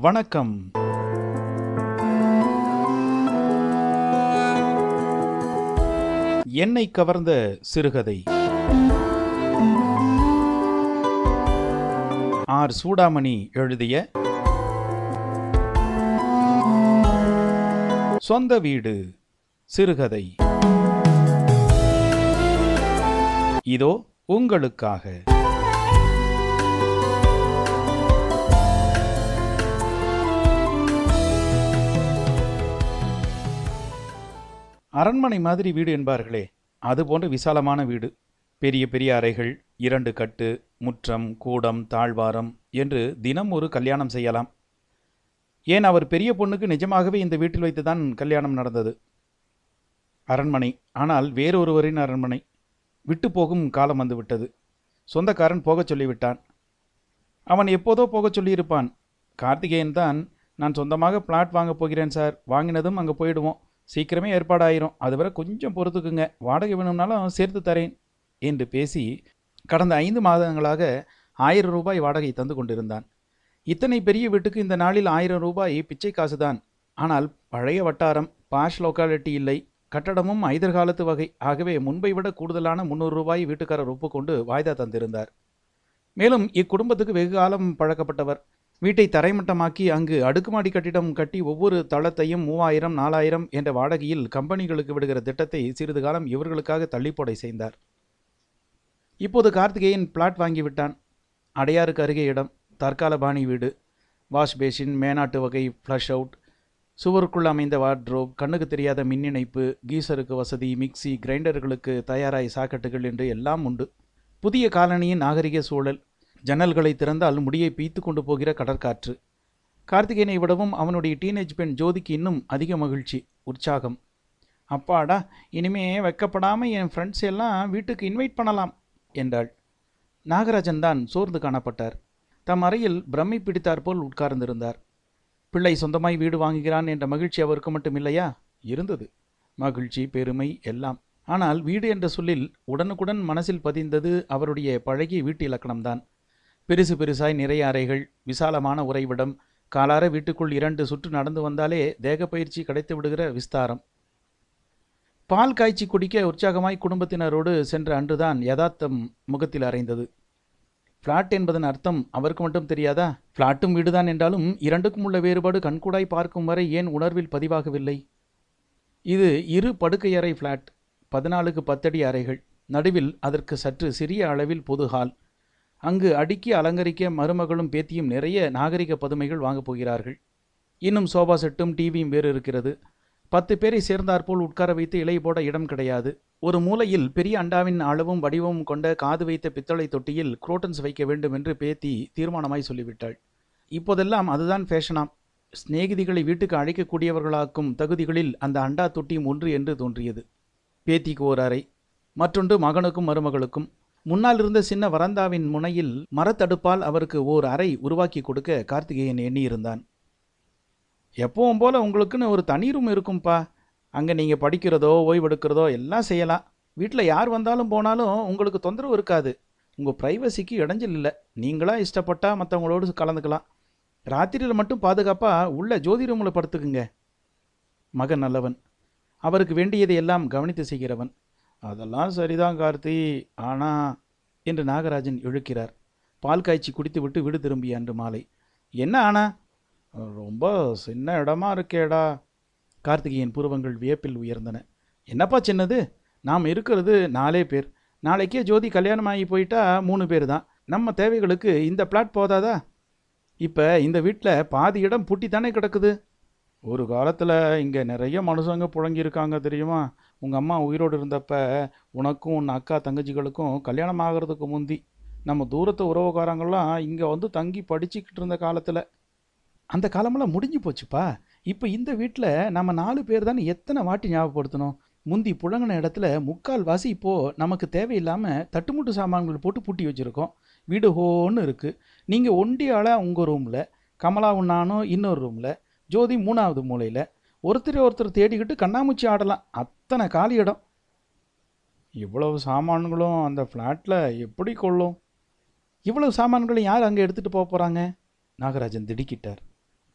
வணக்கம். என்னை கவர்ந்த சிறுகதை. ஆர். சூடாமணி எழுதிய சொந்த வீடு சிறுகதை. இதோ உங்களுக்காக. அரண்மனை மாதிரி வீடு என்பார்களே அது போன்ற விசாலமான வீடு. பெரிய பெரிய அறைகள் இரண்டு கட்டு முற்றம் கூடம் தாழ்வாரம் என்று தினம் ஒரு கல்யாணம் செய்யலாம். ஏன் அவர் பெரிய பொண்ணுக்கு நிஜமாகவே இந்த வீட்டில் வைத்துதான் கல்யாணம் நடந்தது? அரண்மனை. ஆனால் வேறொருவரின் அரண்மனை. விட்டு போகும் காலம் வந்துவிட்டது. சொந்தக்காரன் போகச் சொல்லிவிட்டான். அவன் எப்போதோ போகச் சொல்லியிருப்பான். கார்த்திகேயன் தான் நான் சொந்தமாக பிளாட் வாங்கப் போகிறேன் சார். வாங்கினதும் அங்கே போயிடுவோம். சீக்கிரமே ஏற்பாடாயிரும். அதுவரை கொஞ்சம் பொறுத்துக்குங்க. வாடகை வேணும்னாலும் சேர்த்து தரேன் என்று பேசி கடந்த ஐந்து மாதங்களாக ஆயிரம் ரூபாய் வாடகை தந்து கொண்டிருந்தான். இத்தனை பெரிய வீட்டுக்கு இந்த நாளில் ஆயிரம் ரூபாய் பிச்சை காசுதான். ஆனால் பழைய வட்டாரம் பாஷ் லொக்காலிட்டி இல்லை. கட்டடமும் ஐதர்காலத்து வகை. ஆகவே முன்பை விட கூடுதலான முந்நூறு ரூபாய் வீட்டுக்காரர் ஒப்புக்கொண்டு வாய்தா தந்திருந்தார். மேலும் இக்குடும்பத்துக்கு வெகு காலம் பழக்கப்பட்டவர். வீட்டை தரைமட்டமாக்கி அங்கு அடுக்குமாடி கட்டிடம் கட்டி ஒவ்வொரு தளத்தையும் மூவாயிரம் நாலாயிரம் என்ற வாடகையில் கம்பெனிகளுக்கு விடுகிற திட்டத்தை சிறிது காலம் இவர்களுக்காக தள்ளிப்போடை செய்தார். இப்போது கார்த்திகேயன் பிளாட் வாங்கிவிட்டான் அடையாருக்கு அருகே இடம். தற்கால பாணி வீடு. வாஷ் பேசின் மேனாட்டு வகை ஃப்ளஷ் அவுட் சுவருக்குள் அமைந்த வார்ட்ரோப் கண்ணுக்கு தெரியாத மின் இணைப்பு கீசருக்கு வசதி மிக்சி கிரைண்டர்களுக்கு தயாராய் சாக்கெட்டுகள் என்று எல்லாம் உண்டு. புதிய காலனியின் நாகரிக சூழல். ஜன்னல்களை திறந்தால் முடியை பீய்த்து கொண்டு போகிற கடற்காற்று. கார்த்திகேயனை விடவும் அவனுடைய டீனேஜ் பெண் ஜோதிக்கு இன்னும் அதிக மகிழ்ச்சி உற்சாகம். அப்பாடா இனிமே வெக்கப்படாமல் என் ஃப்ரெண்ட்ஸ் எல்லாம் வீட்டுக்கு இன்வைட் பண்ணலாம் என்றாள். நாகராஜன் தான் சோர்ந்து காணப்பட்டார். தம் அறையில் பிரம்மை பிடித்தார் போல் உட்கார்ந்திருந்தார். பிள்ளை சொந்தமாய் வீடு வாங்குகிறான் என்ற மகிழ்ச்சி அவருக்கு மட்டும் இல்லையா? இருந்தது. மகிழ்ச்சி பெருமை எல்லாம். ஆனால் வீடு என்ற சொல்லில் உடனுக்குடன் மனசில் பதிந்தது அவருடைய பழகிய வீட்டு இலக்கணம்தான். பெருசு பெருசாய் நிறைய அறைகள் விசாலமான உறைவிடம் காலார வீட்டுக்குள் இரண்டு சுற்று நடந்து வந்தாலே தேக பயிற்சி கிடைத்து விடுகிற விஸ்தாரம். பால் காய்ச்சி குடிக்க உற்சாகமாய் குடும்பத்தினரோடு சென்ற அன்றுதான் யதார்த்தம் முகத்தில் அறைந்தது. ஃப்ளாட் என்பதன் அர்த்தம் அவருக்கு மட்டும் தெரியாதா? ஃப்ளாட்டும் வீடுதான் என்றாலும் இரண்டுக்கும் உள்ள வேறுபாடு கண்கூடாய் பார்க்கும் வரை ஏன் உணர்வில் பதிவாகவில்லை? இது இரு படுக்கையறை ஃப்ளாட் பதினாலுக்கு பத்தடி அறைகள் நடுவில் அதற்கு சற்று சிறிய அளவில் பொது ஹால். அங்கு அடுக்கி அலங்கரிக்க மருமகளும் பேத்தியும் நிறைய நாகரிக பதுமைகள் வாங்கப் போகிறார்கள். இன்னும் சோபா செட்டும் டிவியும் வேறு இருக்கிறது. பத்து பேரை சேர்ந்தாற்போல் உட்கார வைத்து இலை போட இடம் கிடையாது. ஒரு மூலையில் பெரிய அண்டாவின் அளவும் வடிவமும் கொண்ட காது வைத்த பித்தளை தொட்டியில் குரோட்டன்ஸ் வைக்க வேண்டும் என்று பேத்தி தீர்மானமாய் சொல்லிவிட்டாள். இப்போதெல்லாம் அதுதான் ஃபேஷனாம் சிநேகிதிகளை வீட்டுக்கு அழைக்கக்கூடியவர்களாக்கும் தகுதிகளில் அந்த அண்டா தொட்டியும் ஒன்று என்று தோன்றியது. பேத்திக்கு ஓர் அறை. மற்றொன்று மகனுக்கும் மருமகளுக்கும். முன்னால் இருந்த சின்ன வரந்தாவின் முனையில் மரத்தடுப்பால் அவருக்கு ஓர் அறை உருவாக்கி கொடுக்க கார்த்திகேயன் எண்ணியிருந்தான். எப்பவும் போல உங்களுக்குன்னு ஒரு தனி ரூம் இருக்கும்பா. அங்கே நீங்கள் படிக்கிறதோ ஓய்வெடுக்கிறதோ எல்லாம் செய்யலாம். வீட்டில் யார் வந்தாலும் போனாலும் உங்களுக்கு தொந்தரவு இருக்காது. உங்கள் ப்ரைவசிக்கு இடைஞ்சல் இல்லை. நீங்களாக இஷ்டப்பட்டால் மற்றவங்களோடு கலந்துக்கலாம். ராத்திரியில் மட்டும் பாதுகாப்பாக உள்ள ஜோதி ரூமில் படுத்துக்குங்க. மகன் நல்லவன். அவருக்கு வேண்டியதை எல்லாம் கவனித்து செய்கிறவன். அதெல்லாம் சரிதான் கார்த்தி. ஆனா என்று நாகராஜன் இழுக்கிறார். பால் காய்ச்சி குடித்துவிட்டு வீடு திரும்பிய அன்று மாலை. என்ன ஆனா ரொம்ப சின்ன இடமா இருக்கேடா. கார்த்திகேயன் புருவங்கள் வியப்பில் உயர்ந்தன. என்னப்பா சின்னது? நாம் இருக்கிறது நாலே பேர். நாளைக்கே ஜோதி கல்யாணம் ஆகி போயிட்டா மூணு பேர் தான் நம்ம தேவைகளுக்கு இந்த பிளாட் போதாதா? இப்போ இந்த வீட்டில் பாதி இடம் பூட்டி தானே கிடக்குது. ஒரு காலத்தில் இங்கே நிறைய மனுஷங்க புழங்கியிருக்காங்க தெரியுமா? உங்கள் அம்மா உயிரோடு இருந்தப்ப உனக்கும் உன் அக்கா தங்கச்சிகளுக்கும் கல்யாணம் ஆகிறதுக்கு முந்தி நம்ம தூரத்து உறவுக்காரங்களாம் இங்கே வந்து தங்கி படிச்சுக்கிட்டு இருந்த காலத்தில். அந்த காலமெல்லாம் முடிஞ்சு போச்சுப்பா. இப்போ இந்த வீட்டில் நம்ம நாலு பேர் தான் எத்தனை வாட்டி ஞாபகப்படுத்தணும்? முந்தி புழங்கின இடத்துல முக்கால் வாசி இப்போது நமக்கு தேவையில்லாமல் தட்டுமுட்டு சாமான்கள் போட்டு பூட்டி வச்சுருக்கோம். வீடு ஹோன்னு இருக்குது நீங்கள் ஒண்டியால் உங்கள் ரூமில் கமலாவும் நானும் இன்னொரு ரூமில் ஜோதி மூணாவது மூலையில் ஒருத்தரை ஒருத்தர் தேடிக்கிட்டு கண்ணாமூச்சி ஆடலாம். அத்தனை காலி இடம். இவ்வளவு சாமான்களும் அந்த ஃப்ளாட்டில் எப்படி கொள்ளும்? இவ்வளவு சாமான்களை யார் அங்கே எடுத்துகிட்டு போக போகிறாங்க நாகராஜன் திடுக்கிட்டார்.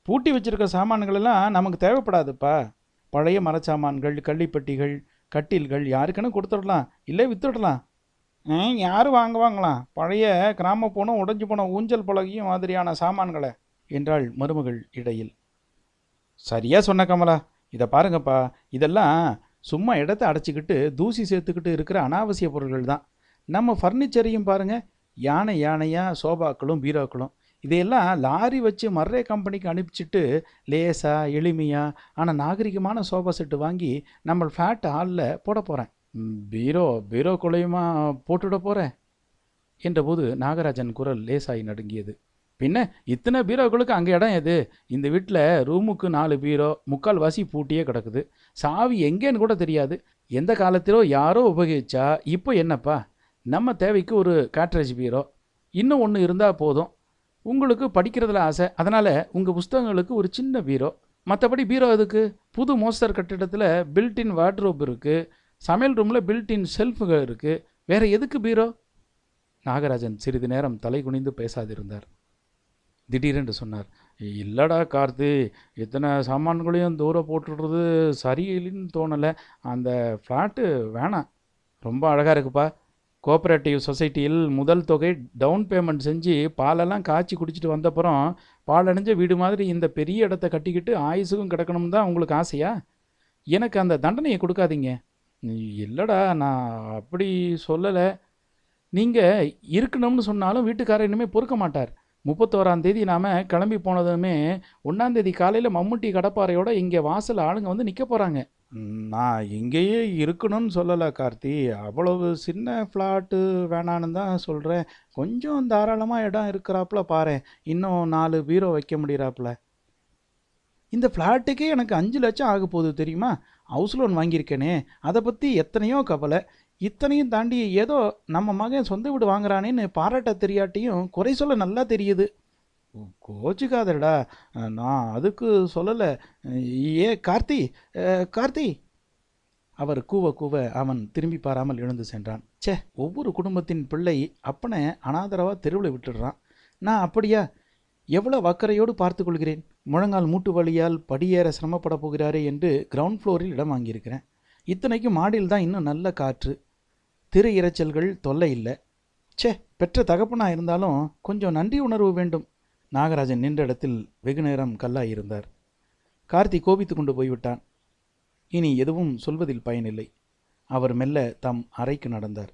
பூட்டி வச்சிருக்க சாமான்களெல்லாம் நமக்கு தேவைப்படாதுப்பா. பழைய மரச்சாமான்கள் கள்ளிப்பட்டிகள் கட்டில்கள் யாருக்குன்னு கொடுத்துடலாம். இல்லை வித்துடலாம். யார் வாங்குவாங்களாம் பழைய கிராம போனோம் உடஞ்சி போன ஊஞ்சல் பழகியும் மாதிரியான சாமான்களை என்றாள் மருமகள் இடையில். சரியா சொன்ன கமலா. இதை பாருங்கப்பா. இதெல்லாம் சும்மா இடத்த அடைச்சிக்கிட்டு தூசி சேர்த்துக்கிட்டு இருக்கிற அனாவசிய பொருள்கள் தான். நம்ம ஃபர்னிச்சரையும் பாருங்க. யானை யானையாக சோபாக்களும் பீரோக்களும். இதையெல்லாம் லாரி வச்சு மர்ரே கம்பெனிக்கு அனுப்பிச்சிட்டு லேசா எளிமையா ஆனால் நாகரிகமான சோபா செட்டு வாங்கி நம்ம ஃபேட் ஹாலில் போட போகிறேன் பீரோ பீரோ குலையுமா போட்டுவிட போகிறேன் என்றபோது நாகராஜன் குரல் லேசாய் நடுங்கியது. பின்ன இத்தனை பீரோக்களுக்கு அங்கே இடம் எது? இந்த வீட்டில் ரூமுக்கு நாலு பீரோ முக்கால் வாசி பூட்டியே கிடக்குது. சாவி எங்கேன்னு கூட தெரியாது. எந்த காலத்திலோ யாரோ உபயோகிச்சா இப்போ என்னப்பா? நம்ம தேவைக்கு ஒரு காட்ரேஜ் பீரோ. இன்னும் ஒன்று இருந்தால் போதும். உங்களுக்கு படிக்கிறதுல ஆசை. அதனால் உங்கள் புஸ்தகங்களுக்கு ஒரு சின்ன பீரோ. மற்றபடி பீரோ எதுக்கு? புது மோஸ்டர் கட்டிடத்தில் பில்டின் வார்ட்ரோப் இருக்குது சமையல் ரூமில் பில்டின் ஷெல்ஃபுகள் இருக்குது வேறு எதுக்கு பீரோ? நாகராஜன் சிறிது நேரம் தலை குனிந்து பேசாதிருந்தார். திடீரென்று சொன்னார் இல்லைடா கார்த்தி இத்தனை சாமான்களையும் தூரம் போட்டுடுறது சரியில்லைன்னு தோணலை. அந்த ஃப்ளாட்டு வேணாம். ரொம்ப அழகாக இருக்குப்பா. கோஆப்ரேட்டிவ் சொசைட்டியில் முதல் தொகை டவுன் பேமெண்ட் செஞ்சு பாலெல்லாம் காய்ச்சி குடிச்சிட்டு வந்தப்புறம் பாலடைஞ்ச வீடு மாதிரி இந்த பெரிய இடத்த கட்டிக்கிட்டு ஆயுசுக்கும் கிடக்கணும் தான் உங்களுக்கு ஆசையா? எனக்கு அந்த தண்டனையை கொடுக்காதீங்க. இல்லைடா நான் அப்படி சொல்லலை. நீங்கள் இருக்கணும்னு சொன்னாலும் வீட்டுக்காரர் இனிமேல் பொறுக்க மாட்டார். முப்பத்தோராம் தேதி நாம் கிளம்பி போனதுமே ஒன்றாந்தேதி காலையில் மம்முட்டி கடப்பாறையோட இங்கே வாசல் ஆளுங்க வந்து நிற்க போகிறாங்க நான் இங்கேயே இருக்கணும்னு சொல்லலை கார்த்தி. அவ்வளவு சின்ன ஃப்ளாட்டு வேணான்னு தான் சொல்கிறேன் கொஞ்சம் தாராளமாக இடம் இருக்கிறாப்புல பாரு இன்னும் நாலு பீரோ வைக்க முடியிறாப்புல. இந்த ஃப்ளாட்டுக்கே எனக்கு அஞ்சு லட்சம் ஆக போகுது தெரியுமா? ஹவுஸ் லோன் வாங்கியிருக்கேனே. அதை பற்றி எத்தனையோ கவலை. இத்தனையும் தாண்டி ஏதோ நம்ம மகன் சொந்த வீடு வாங்குறானேன்னு பாராட்ட தெரியாட்டியும் குறை சொல்ல நல்லா தெரியுது. கோச்சிக்காதடா. நான் அதுக்கு சொல்லலை. ஏ கார்த்தி கார்த்தி. அவர் கூவ கூவ அவன் திரும்பி பாராமல் எழுந்து சென்றான். ச்சே ஒவ்வொரு குடும்பத்தின் பிள்ளை அப்பனை அனாதரவா தெருவில் விட்டுடுறான். நான் அப்படியா? எவ்வளோ வக்கரையோடு பார்த்து கொள்கிறேன். முழங்கால் மூட்டு வலியால் படியேற சிரமப்பட போகிறாரே என்று கிரவுண்ட் ஃப்ளோரில் இடம் வாங்கியிருக்கிறேன். இத்தனைக்கும் மாடியில் தான் இன்னும் நல்ல காற்று. திரு இரைச்சல்கள் தொல்லை இல்லை. ச்சே பெற்ற தகப்பனா இருந்தாலும் கொஞ்சம் நன்றி உணர்வு வேண்டும். நாகராஜன் நின்ற இடத்தில் வெகு நேரம் கல்லாய் இருந்தார். கார்த்தி கோபித்து கொண்டு போய்விட்டான். இனி எதுவும் சொல்வதில் பயனில்லை. அவர் மெல்ல தம் அறைக்கு நடந்தார்.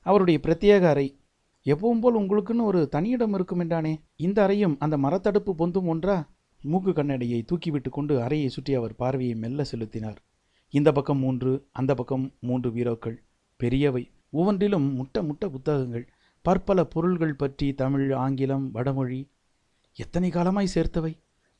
அவருடைய பிரத்யேக அறை. எப்பவும் போல் உங்களுக்குன்னு ஒரு தனியிடம் இருக்கும் என்றானே. இந்த அறையும் அந்த மரத்தடுப்பு பொந்தும் ஒன்றா? மூக்கு கண்ணடையை தூக்கிவிட்டு கொண்டு அறையை சுற்றி அவர் பார்வையை மெல்ல செலுத்தினார். இந்த பக்கம் மூன்று அந்த பக்கம் மூன்று வீரோக்கள் பெரியவை. ஒவ்வொன்றிலும் முட்ட முட்ட புத்தகங்கள் பற்பல பொருள்கள் பற்றி தமிழ் ஆங்கிலம் வடமொழி எத்தனை காலமாய் சேர்த்தவை?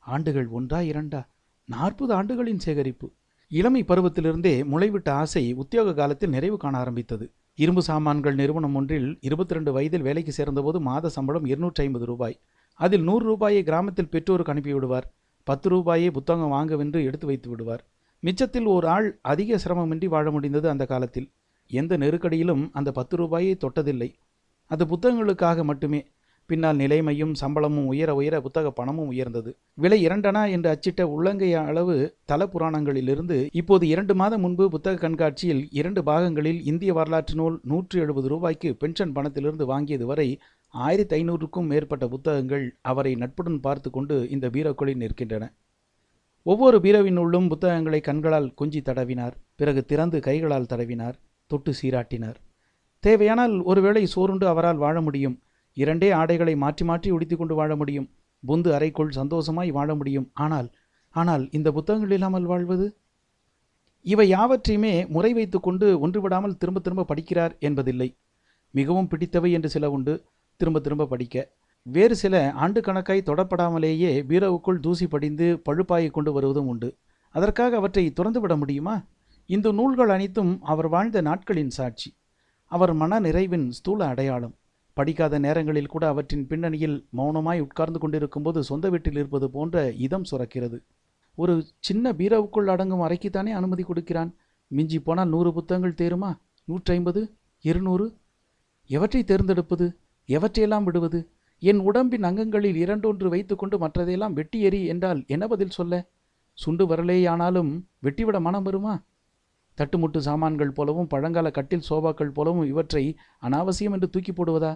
ஆண்டுகள் ஒன்றா இரண்டா? நாற்பது ஆண்டுகளின் சேகரிப்பு. இளமை பருவத்திலிருந்தே முளைவிட்ட ஆசை உத்தியோக காலத்தில் நிறைவு காண ஆரம்பித்தது. இரும்பு சாமான்கள் நிறுவனம் ஒன்றில் இருபத்தி ரெண்டு வயதில் வேலைக்கு சேர்ந்தபோது மாத சம்பளம் இருநூற்றி ஐம்பது ரூபாய். அதில் நூறு ரூபாயை கிராமத்தில் பெற்றோருக்கு அனுப்பிவிடுவார். பத்து ரூபாயை புத்தகம் வாங்கவென்று எடுத்து வைத்து விடுவார். மிச்சத்தில் ஒரு ஆள் அதிக சிரமமின்றி வாழ முடிந்தது அந்த காலத்தில். எந்த நெருக்கடியிலும் அந்த பத்து ரூபாயை தொட்டதில்லை. அது புத்தகங்களுக்காக மட்டுமே. பின்னால் நிலைமையும் சம்பளமும் உயர உயர புத்தக பணமும் உயர்ந்தது. விலை இரண்டனா என்று அச்சிட்ட உள்ளங்கை அளவு தல புராணங்களிலிருந்து இப்போது இரண்டு மாதம் முன்பு புத்தக கண்காட்சியில் இரண்டு பாகங்களில் இந்திய வரலாற்று நூல் நூற்றி எழுபது ரூபாய்க்கு பென்ஷன் பணத்திலிருந்து வாங்கியது வரை ஆயிரத்தி ஐநூறுக்கும் மேற்பட்ட புத்தகங்கள் அவரை நட்புடன் பார்த்து கொண்டு இந்த பீரோக்களில் நிற்கின்றன. ஒவ்வொரு பீரோவின் உள்ளும் புத்தகங்களை கண்களால் கொஞ்சி தடவினார். பிறகு திறந்து கைகளால் தடவினார். தொட்டு சீராட்டினார். தேவையானால் ஒருவேளை சோறுண்டு அவரால் வாழ முடியும். இரண்டே ஆடைகளை மாற்றி மாற்றி உடுத்திக் கொண்டு வாழ முடியும். புந்து அறைக்குள் சந்தோஷமாய் வாழ முடியும். ஆனால் ஆனால் இந்த புத்தகங்கள் இல்லாமல் வாழ்வது? இவை யாவற்றையுமே முறை வைத்துக்கொண்டு ஒன்றுவிடாமல் திரும்ப திரும்ப படிக்கிறார் என்பதில்லை. மிகவும் பிடித்தவை என்று சில உண்டு. திரும்ப திரும்ப படிக்க. வேறு சில ஆண்டு கணக்காய் தொடப்படாமலேயே பீரோவுக்குள் தூசி படிந்து பழுப்பாயை கொண்டு வருவதும் உண்டு. அதற்காக அவற்றை துறந்துவிட முடியுமா? இந்த நூல்கள் அனைத்தும் அவர் வாழ்ந்த நாட்களின் சாட்சி. அவர் மன நிறைவின் ஸ்தூல அடையாளம். படிக்காத நேரங்களில் கூட அவற்றின் பின்னணியில் மௌனமாய் உட்கார்ந்து கொண்டிருக்கும்போது சொந்த வீட்டில் இருப்பது போன்ற இதம் சுரக்கிறது. ஒரு சின்ன பீரோவுக்குள் அடங்கும் அறைக்குத்தானே அனுமதி கொடுக்கிறான்? மிஞ்சி போனால் நூறு புத்தகங்கள் தேருமா? நூற்றைம்பது? இருநூறு? எவற்றை தேர்ந்தெடுப்பது? எவற்றையெல்லாம் விடுவது? என் உடம்பின் அங்கங்களில் இரண்டொன்று வைத்துக்கொண்டு மற்றதையெல்லாம் வெட்டி எறி என்றால் என்ன பதில் சொல்ல? சுண்டு வரலேயானாலும் வெட்டிவிட மனம் வருமா? தட்டுமுட்டு சாமான்கள் போலவும் பழங்கால கட்டில் சோபாக்கள் போலவும் இவற்றை அனாவசியம் என்று தூக்கி போடுவதா?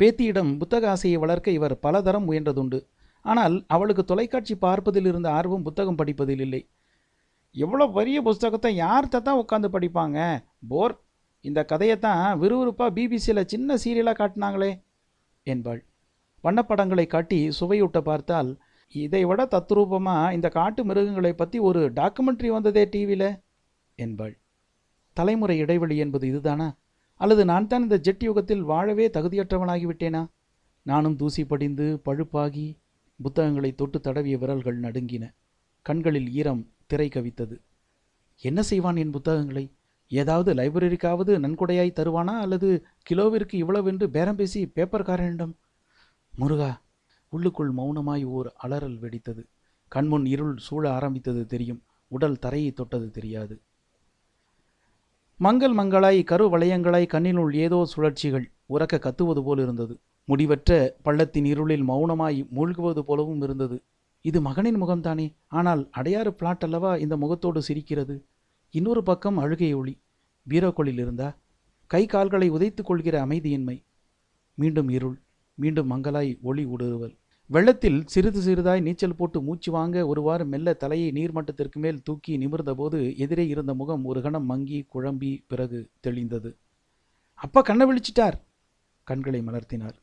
பேத்தியிடம் புத்தக ஆசையை வளர்க்க இவர் பலதரம் முயன்றதுண்டு. ஆனால் அவளுக்கு தொலைக்காட்சி பார்ப்பதில் இருந்த ஆர்வம் புத்தகம் படிப்பதில் இல்லை. எவ்வளோ பெரிய புஸ்தகத்தை யார் தான் உட்காந்து படிப்பாங்க? போர். இந்த கதையைத்தான் விறுவிறுப்பாக பிபிசியில் சின்ன சீரியலாக காட்டினாங்களே என்பாள். வண்ணப்படங்களை காட்டி சுவையூட்ட பார்த்தால் இதை விட தத்ரூபமாக இந்த காட்டு மிருகங்களை பற்றி ஒரு டாக்குமெண்ட்ரி வந்ததே டிவியில் என்பாள். தலைமுறை இடைவெளி என்பது இதுதானா? அல்லது நான் தான் இந்த ஜெட் யுகத்தில் வாழவே தகுதியற்றவனாகிவிட்டேனா? நானும் தூசி படிந்து பழுப்பாகி புத்தகங்களை தொட்டு தடவிய விரல்கள் நடுங்கின. கண்களில் ஈரம் திரை கவித்தது. என்ன செய்வான் என் புத்தகங்களை? ஏதாவது லைப்ரரிக்காவது நன்கொடையாய் தருவானா? அல்லது கிலோவிற்கு இவ்வளவென்று பேரம் பேசி பேப்பர்காரனிடம்? முருகா உள்ளுக்குள் மௌனமாய் ஓர் அலறல் வெடித்தது. கண்முன் இருள் சூழ ஆரம்பித்தது தெரியும். உடல் தரையை தொட்டது தெரியாது. மங்கள் மங்களாய் கரு வளையங்களாய் கண்ணினுள் ஏதோ சுழற்சிகள் உறக்க கத்துவது போல் இருந்தது. முடிவற்ற பள்ளத்தின் இருளில் மௌனமாய் மூழ்குவது போலவும் இருந்தது. இது மகனின் முகம்தானே? ஆனால் அடையாறு பிளாட் அல்லவா இந்த முகத்தோடு சிரிக்கிறது? இன்னொரு பக்கம் அழுகை ஒளி. பீரோக்கோளில் இருந்தா? கை கால்களை உதைத்துக் கொள்கிற அமைதியின்மை. மீண்டும் இருள் மீண்டும் மங்களாய் ஒளி ஊடுருவல். வெள்ளத்தில் சிறிது சிறிதாய் நீச்சல் போட்டு மூச்சு வாங்க ஒருவாறு மெல்ல தலையை நீர்மட்டத்திற்கு மேல் தூக்கி நிமிர்ந்தபோது எதிரே இருந்த முகம் ஒரு கணம் மங்கி குழம்பி பிறகு தெளிந்தது. அப்பா கண்ணை விழிச்சிட்டார். கண்களை மலர்த்தினார்.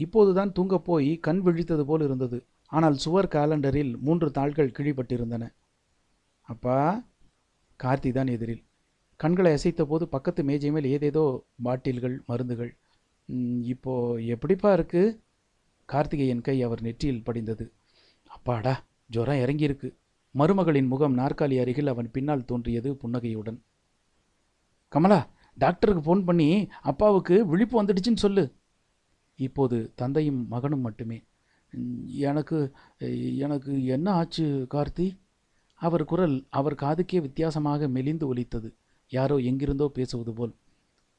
இப்போதுதான் தூங்கப் போய் கண் விழித்தது போல் இருந்தது. ஆனால் சுவர் காலண்டரில் மூன்று தாள்கள் கிழிப்பட்டிருந்தன அப்பா கார்த்தி தான் எதிரில். கண்களை அசைத்த போது பக்கத்து மேஜை மேல் ஏதேதோ பாட்டில்கள் மருந்துகள். இப்போ எப்படிப்பா இருக்குது கார்த்திகேயன் கை அவர் நெற்றியில் படிந்தது. அப்பாடா ஜுரம் இறங்கியிருக்கு. மருமகளின் முகம் நாற்காலி அருகில் அவன் பின்னால் தோன்றியது புன்னகையுடன். கமலா டாக்டருக்கு ஃபோன் பண்ணி அப்பாவுக்கு விழிப்பு வந்துடுச்சுன்னு சொல்லு. இப்போது தந்தையும் மகனும் மட்டுமே. எனக்கு எனக்கு என்ன ஆச்சு கார்த்தி? அவர் குரல் அவர் காதுக்கே வித்தியாசமாக மெலிந்து ஒலித்தது. யாரோ எங்கிருந்தோ பேசுவது போல்.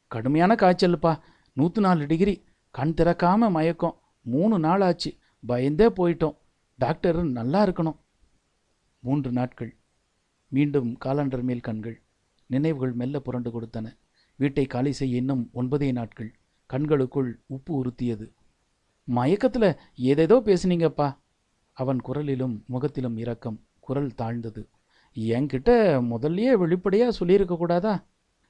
கடுமையான காய்ச்சல்ப்பா. நூற்று நாலு டிகிரி. கண் திறக்காம மயக்கம். மூணு நாள் ஆச்சு பயந்தே போயிட்டோம். டாக்டர் நல்லா இருக்கணும். மூன்று நாட்கள். மீண்டும் காலண்டர் மேல் கண்கள். நினைவுகள் மெல்ல புரண்டு கொடுத்தன. வீட்டை காலி செய்ய இன்னும் ஒன்பதே நாட்கள். கண்களுக்குள் உப்பு உறுத்தியது. மயக்கத்தில் ஏதேதோ பேசுனீங்கப்பா. அவன் குரலிலும் முகத்திலும் இரக்கம். குரல் தாழ்ந்தது. என்கிட்ட முதல்லயே வெளிப்படையாக சொல்லியிருக்க கூடாதா?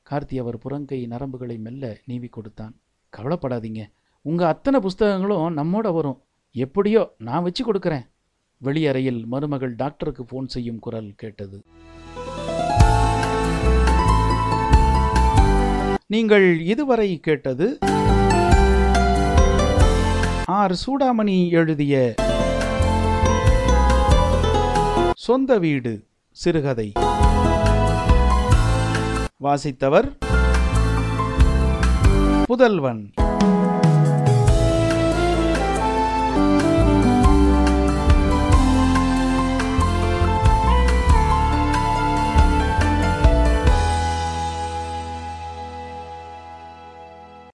கார்த்தி அவர் புறங்கை நரம்புகளை மெல்ல நீவி கொடுத்தான். கவலைப்படாதீங்க. உங்கள் அத்தனை புஸ்தகங்களும் நம்மோட வரும். எப்படியோ நான் வச்சு கொடுக்குறேன். வெளியறையில் மருமகள் டாக்டருக்கு ஃபோன் செய்யும் குரல் கேட்டது. நீங்கள் இதுவரை கேட்டது ஆர். சூடாமணி எழுதிய சொந்த வீடு சிறுகதை. வாசித்தவர் புதல்வன்.